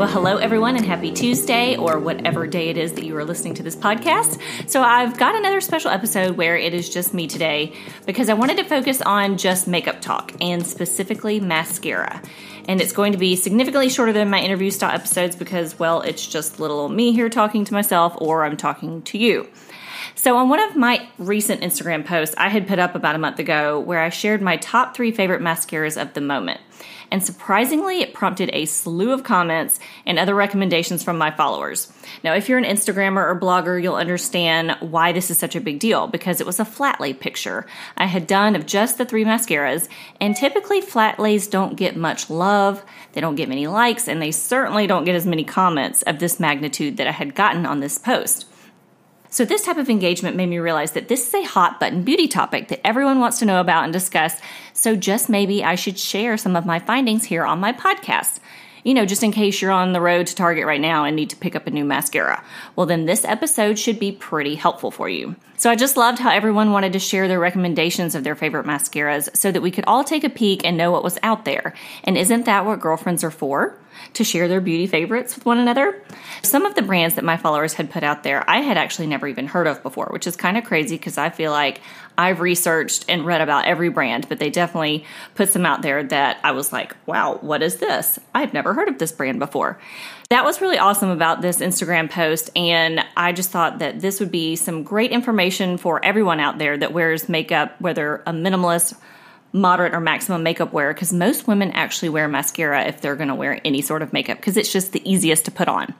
Well, hello, everyone, and happy Tuesday or whatever day it is that you are listening to this podcast. So, I've got another special episode where it is just me today because I wanted to focus on just makeup talk and specifically mascara. And it's going to be significantly shorter than my interview style episodes because, well, it's just little me here talking to myself or I'm talking to you. So, on one of my recent Instagram posts, I had put up about a month ago where I shared my top three favorite mascaras of the moment and surprisingly, it prompted a slew of comments and other recommendations from my followers. Now, if you're an Instagrammer or blogger, you'll understand why this is such a big deal because it was a flat lay picture I had done of just the three mascaras, and typically flat lays don't get much love, they don't get many likes, and they certainly don't get as many comments of this magnitude that I had gotten on this post. So, this type of engagement made me realize that this is a hot button beauty topic that everyone wants to know about and discuss. So, just maybe I should share some of my findings here on my podcast. You know, just in case you're on the road to Target right now and need to pick up a new mascara. Well, then this episode should be pretty helpful for you. So, I just loved how everyone wanted to share their recommendations of their favorite mascaras so that we could all take a peek and know what was out there. And isn't that what girlfriends are for? To share their beauty favorites with one another. Some of the brands that my followers had put out there, I had actually never even heard of before, which is kind of crazy because I feel like I've researched and read about every brand, but they definitely put some out there that I was like, wow, what is this? I've never heard of this brand before. That was really awesome about this Instagram post. And I just thought that this would be some great information for everyone out there that wears makeup, whether a minimalist, moderate or maximum makeup wear because most women actually wear mascara if they're going to wear any sort of makeup because it's just the easiest to put on.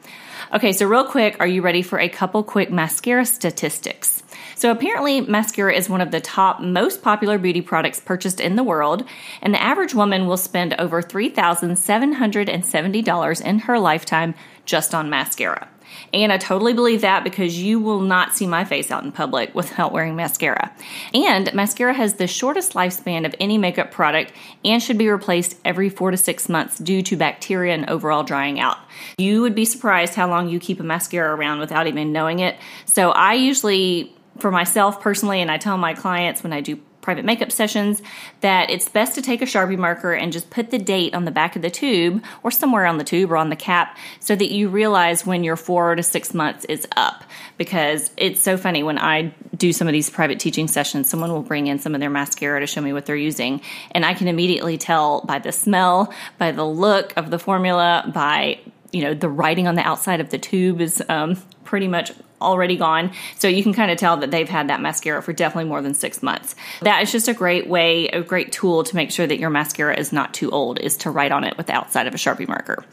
Okay, so real quick, are you ready for a couple quick mascara statistics? So, apparently, mascara is one of the top most popular beauty products purchased in the world, and the average woman will spend over $3,770 in her lifetime just on mascara. And I totally believe that because you will not see my face out in public without wearing mascara. And mascara has the shortest lifespan of any makeup product and should be replaced every four to six months due to bacteria and overall drying out. You would be surprised how long you keep a mascara around without even knowing it. So I usually for myself personally, and I tell my clients when I do private makeup sessions that it's best to take a Sharpie marker and just put the date on the back of the tube or somewhere on the tube or on the cap so that you realize when your four to six months is up. Because it's so funny when I do some of these private teaching sessions, someone will bring in some of their mascara to show me what they're using. And I can immediately tell by the smell, by the look of the formula, by you know the writing on the outside of the tube is um, pretty much already gone. So you can kind of tell that they've had that mascara for definitely more than six months. That is just a great way, a great tool to make sure that your mascara is not too old, is to write on it with the outside of a Sharpie marker.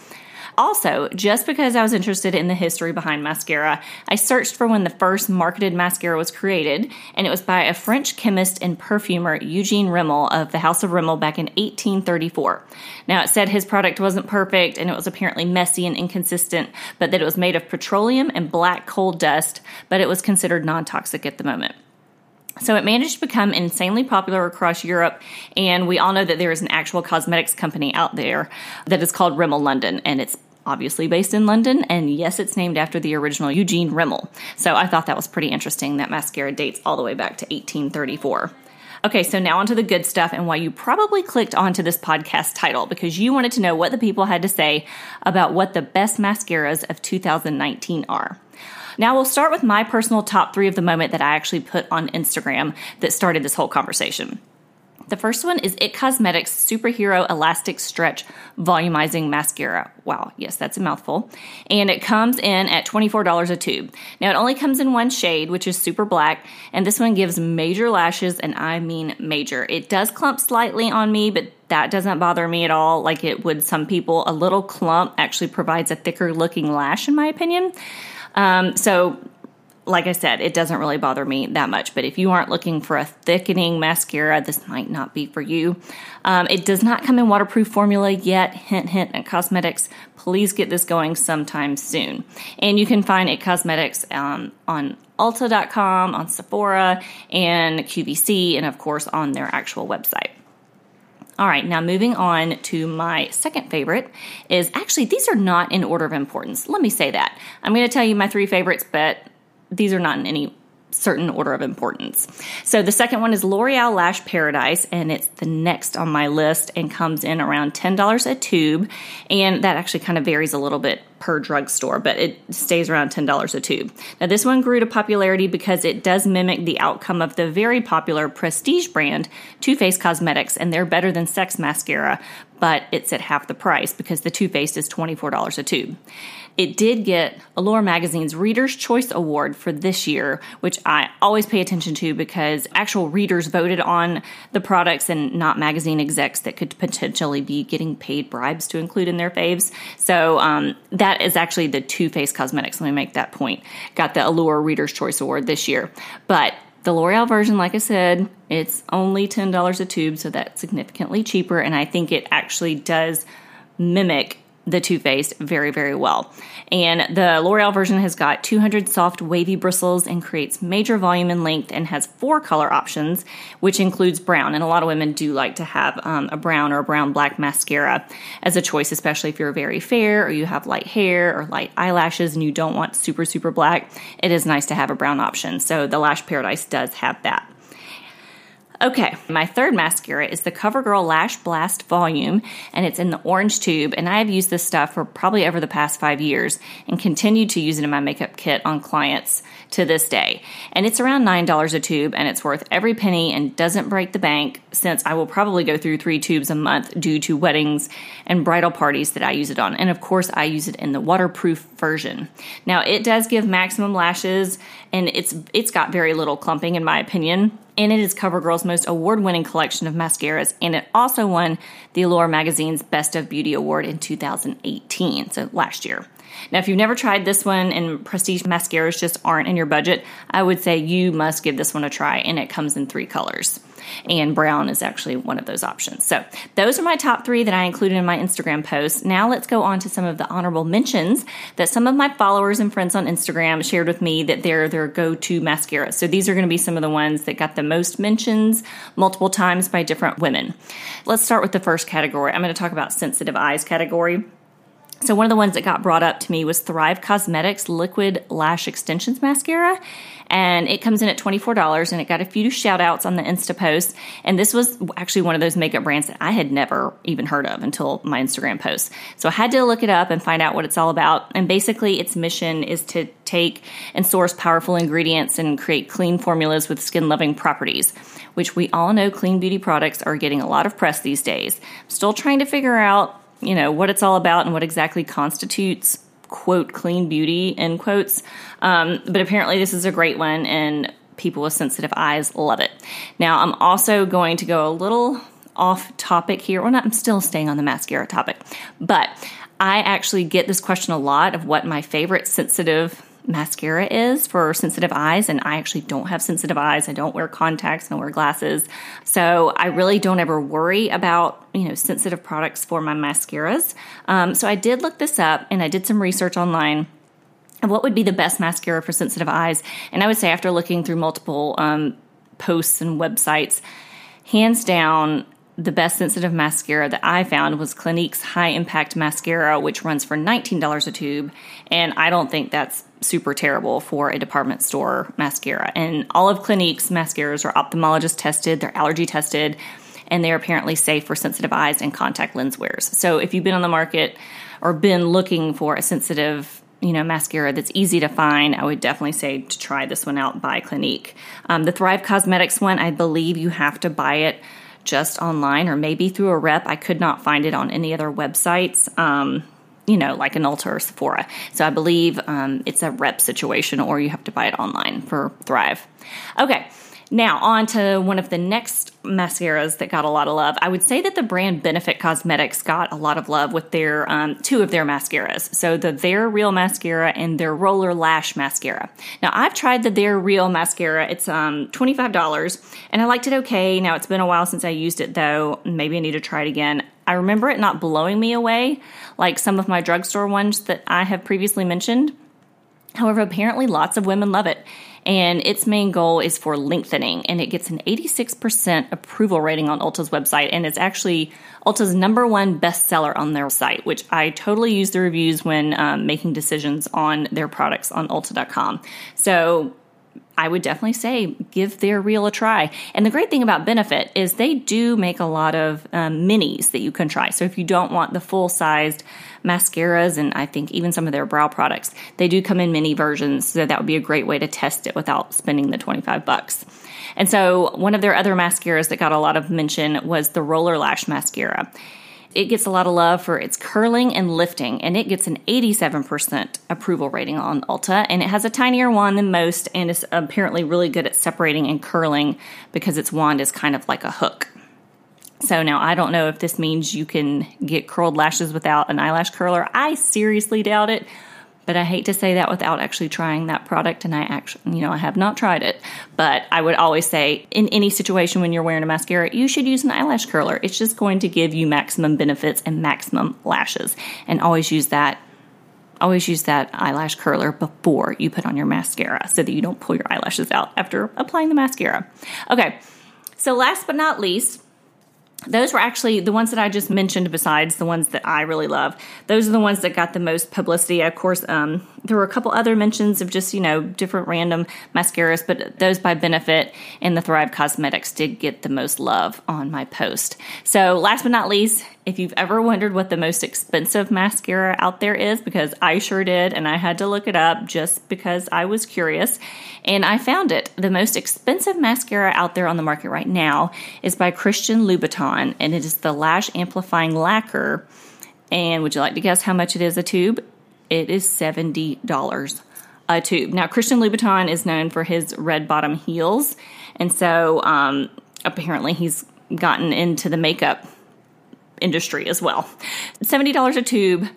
Also, just because I was interested in the history behind mascara, I searched for when the first marketed mascara was created, and it was by a French chemist and perfumer, Eugene Rimmel of the House of Rimmel back in 1834. Now, it said his product wasn't perfect and it was apparently messy and inconsistent, but that it was made of petroleum and black coal dust, but it was considered non toxic at the moment. So it managed to become insanely popular across Europe, and we all know that there is an actual cosmetics company out there that is called Rimmel London, and it's obviously based in London, and yes, it's named after the original Eugene Rimmel. So I thought that was pretty interesting. That mascara dates all the way back to 1834. Okay, so now onto the good stuff and why you probably clicked onto this podcast title because you wanted to know what the people had to say about what the best mascaras of 2019 are. Now, we'll start with my personal top three of the moment that I actually put on Instagram that started this whole conversation. The first one is It Cosmetics Superhero Elastic Stretch Volumizing Mascara. Wow, yes, that's a mouthful. And it comes in at $24 a tube. Now, it only comes in one shade, which is super black, and this one gives major lashes, and I mean major. It does clump slightly on me, but that doesn't bother me at all like it would some people. A little clump actually provides a thicker looking lash, in my opinion. Um, so like I said, it doesn't really bother me that much. But if you aren't looking for a thickening mascara, this might not be for you. Um, it does not come in waterproof formula yet. Hint, hint, It Cosmetics. Please get this going sometime soon. And you can find It Cosmetics um, on Ulta.com, on Sephora, and QVC, and of course on their actual website. All right, now moving on to my second favorite is actually, these are not in order of importance. Let me say that. I'm going to tell you my three favorites, but these are not in any certain order of importance. So the second one is L'Oreal Lash Paradise, and it's the next on my list and comes in around $10 a tube. And that actually kind of varies a little bit per drugstore, but it stays around $10 a tube. Now, this one grew to popularity because it does mimic the outcome of the very popular prestige brand Too Faced Cosmetics, and their better than Sex Mascara, but it's at half the price because the Too Faced is $24 a tube. It did get Allure Magazine's Reader's Choice Award for this year, which I always pay attention to because actual readers voted on the products and not magazine execs that could potentially be getting paid bribes to include in their faves. So um, that is actually the Too Faced Cosmetics. Let me make that point. Got the Allure Reader's Choice Award this year. But the L'Oreal version, like I said, it's only $10 a tube, so that's significantly cheaper. And I think it actually does mimic the Too Faced very, very well. And the L'Oreal version has got 200 soft, wavy bristles and creates major volume and length and has four color options, which includes brown. And a lot of women do like to have um, a brown or a brown black mascara as a choice, especially if you're very fair or you have light hair or light eyelashes and you don't want super, super black. It is nice to have a brown option. So the Lash Paradise does have that. Okay, my third mascara is the CoverGirl Lash Blast Volume, and it's in the orange tube. And I have used this stuff for probably over the past five years and continue to use it in my makeup kit on clients to this day. And it's around $9 a tube, and it's worth every penny and doesn't break the bank since I will probably go through three tubes a month due to weddings and bridal parties that I use it on. And of course, I use it in the waterproof version. Now, it does give maximum lashes, and it's it's got very little clumping in my opinion and it is CoverGirl's most award winning collection of mascaras, and it also won the Allure magazine's Best of Beauty Award in 2018, so last year. Now, if you've never tried this one and prestige mascaras just aren't in your budget, I would say you must give this one a try, and it comes in three colors and brown is actually one of those options. So, those are my top three that I included in my Instagram post. Now, let's go on to some of the honorable mentions that some of my followers and friends on Instagram shared with me that they're their go to mascara. So, these are going to be some of the ones that got the most mentions multiple times by different women. Let's start with the first category. I'm going to talk about sensitive eyes category. So, one of the ones that got brought up to me was Thrive Cosmetics Liquid Lash Extensions Mascara. And it comes in at $24 and it got a few shout outs on the Insta post. And this was actually one of those makeup brands that I had never even heard of until my Instagram post. So I had to look it up and find out what it's all about. And basically, its mission is to take and source powerful ingredients and create clean formulas with skin loving properties, which we all know clean beauty products are getting a lot of press these days. Still trying to figure out you know, what it's all about and what exactly constitutes quote clean beauty end quotes. Um, but apparently this is a great one and people with sensitive eyes love it. Now I'm also going to go a little off topic here. Well, not, I'm still staying on the mascara topic, but I actually get this question a lot of what my favorite sensitive mascara is for sensitive eyes, and I actually don't have sensitive eyes. I don't wear contacts, and I wear glasses. So I really don't ever worry about, you know, sensitive products for my mascaras. Um, so I did look this up and I did some research online what would be the best mascara for sensitive eyes. And I would say after looking through multiple um, posts and websites, hands down, the best sensitive mascara that I found was Clinique's High Impact Mascara, which runs for $19 a tube. And I don't think that's super terrible for a department store mascara. And all of Clinique's mascaras are ophthalmologist tested, they're allergy tested, and they're apparently safe for sensitive eyes and contact lens wearers. So if you've been on the market or been looking for a sensitive you know mascara that's easy to find i would definitely say to try this one out by clinique um, the thrive cosmetics one i believe you have to buy it just online or maybe through a rep. I could not find it on any other websites. Um, you know, like an Ulta or Sephora. So I believe um, it's a rep situation, or you have to buy it online for Thrive. Okay, now, on to one of the next mascaras that got a lot of love. I would say that the brand Benefit Cosmetics got a lot of love with their um, two of their mascaras. So the They're Real mascara and their Roller Lash mascara. Now, I've tried the They're Real mascara. It's um, $25 and I liked it okay. Now, it's been a while since I used it though. Maybe I need to try it again. I remember it not blowing me away like some of my drugstore ones that I have previously mentioned. However, apparently lots of women love it and its main goal is for lengthening and it gets an 86% approval rating on Ulta's website and it's actually Ulta's number one bestseller on their site which I totally use the reviews when um, making decisions on their products on Ulta.com so I would definitely say give They're Real a try. And the great thing about Benefit is they do make a lot of um, minis that you can try. So if you don't want the full sized mascaras and I think even some of their brow products, they do come in mini versions. So that would be a great way to test it without spending the 25 bucks. And so one of their other mascaras that got a lot of mention was the Roller Lash Mascara. It gets a lot of love for its curling and lifting, and it gets an 87% approval rating on Ulta. And it has a tinier wand than most, and is apparently really good at separating and curling because its wand is kind of like a hook. So now I don't know if this means you can get curled lashes without an eyelash curler. I seriously doubt it. But I hate to say that without actually trying that product, and I actually, you know, I have not tried it. But I would always say, in any situation when you're wearing a mascara, you should use an eyelash curler. It's just going to give you maximum benefits and maximum lashes. And always use that always use that eyelash curler before you put on your mascara so that you don't pull your eyelashes out after applying the mascara. Okay, so last but not least, those were actually the ones that I just mentioned, besides the ones that I really love. Those are the ones that got the most publicity. Of course, um, there were a couple other mentions of just, you know, different random mascaras, but those by Benefit and the Thrive Cosmetics did get the most love on my post. So, last but not least, if you've ever wondered what the most expensive mascara out there is, because I sure did, and I had to look it up just because I was curious, and I found it. The most expensive mascara out there on the market right now is by Christian Louboutin, and it is the Lash Amplifying Lacquer. And would you like to guess how much it is a tube? It is $70 a tube. Now, Christian Louboutin is known for his red bottom heels, and so um, apparently he's gotten into the makeup industry as well. $70 a tube.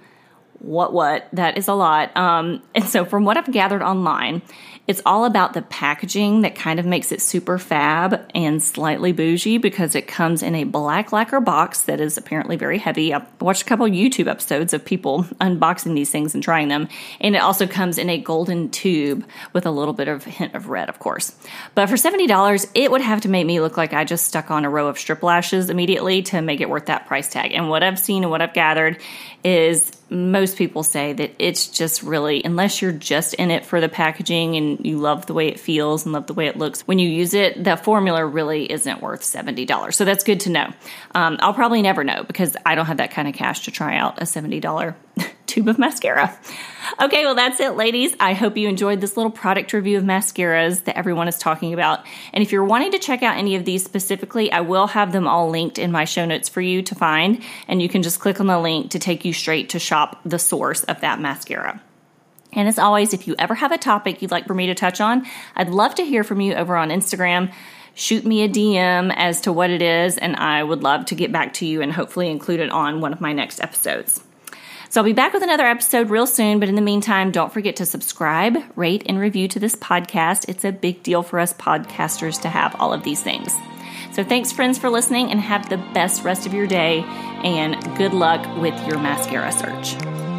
What, what? That is a lot. Um, and so, from what I've gathered online, it's all about the packaging that kind of makes it super fab and slightly bougie because it comes in a black lacquer box that is apparently very heavy. I've watched a couple YouTube episodes of people unboxing these things and trying them. And it also comes in a golden tube with a little bit of hint of red, of course. But for $70, it would have to make me look like I just stuck on a row of strip lashes immediately to make it worth that price tag. And what I've seen and what I've gathered is most people say that it's just really, unless you're just in it for the packaging and you love the way it feels and love the way it looks, when you use it, that formula really isn't worth $70. So that's good to know. Um, I'll probably never know because I don't have that kind of cash to try out a $70 tube of mascara. Okay, well, that's it, ladies. I hope you enjoyed this little product review of mascaras that everyone is talking about. And if you're wanting to check out any of these specifically, I will have them all linked in my show notes for you to find. And you can just click on the link to take you straight to shop the source of that mascara. And as always, if you ever have a topic you'd like for me to touch on, I'd love to hear from you over on Instagram. Shoot me a DM as to what it is, and I would love to get back to you and hopefully include it on one of my next episodes. So I'll be back with another episode real soon, but in the meantime, don't forget to subscribe, rate, and review to this podcast. It's a big deal for us podcasters to have all of these things. So thanks, friends, for listening, and have the best rest of your day, and good luck with your mascara search.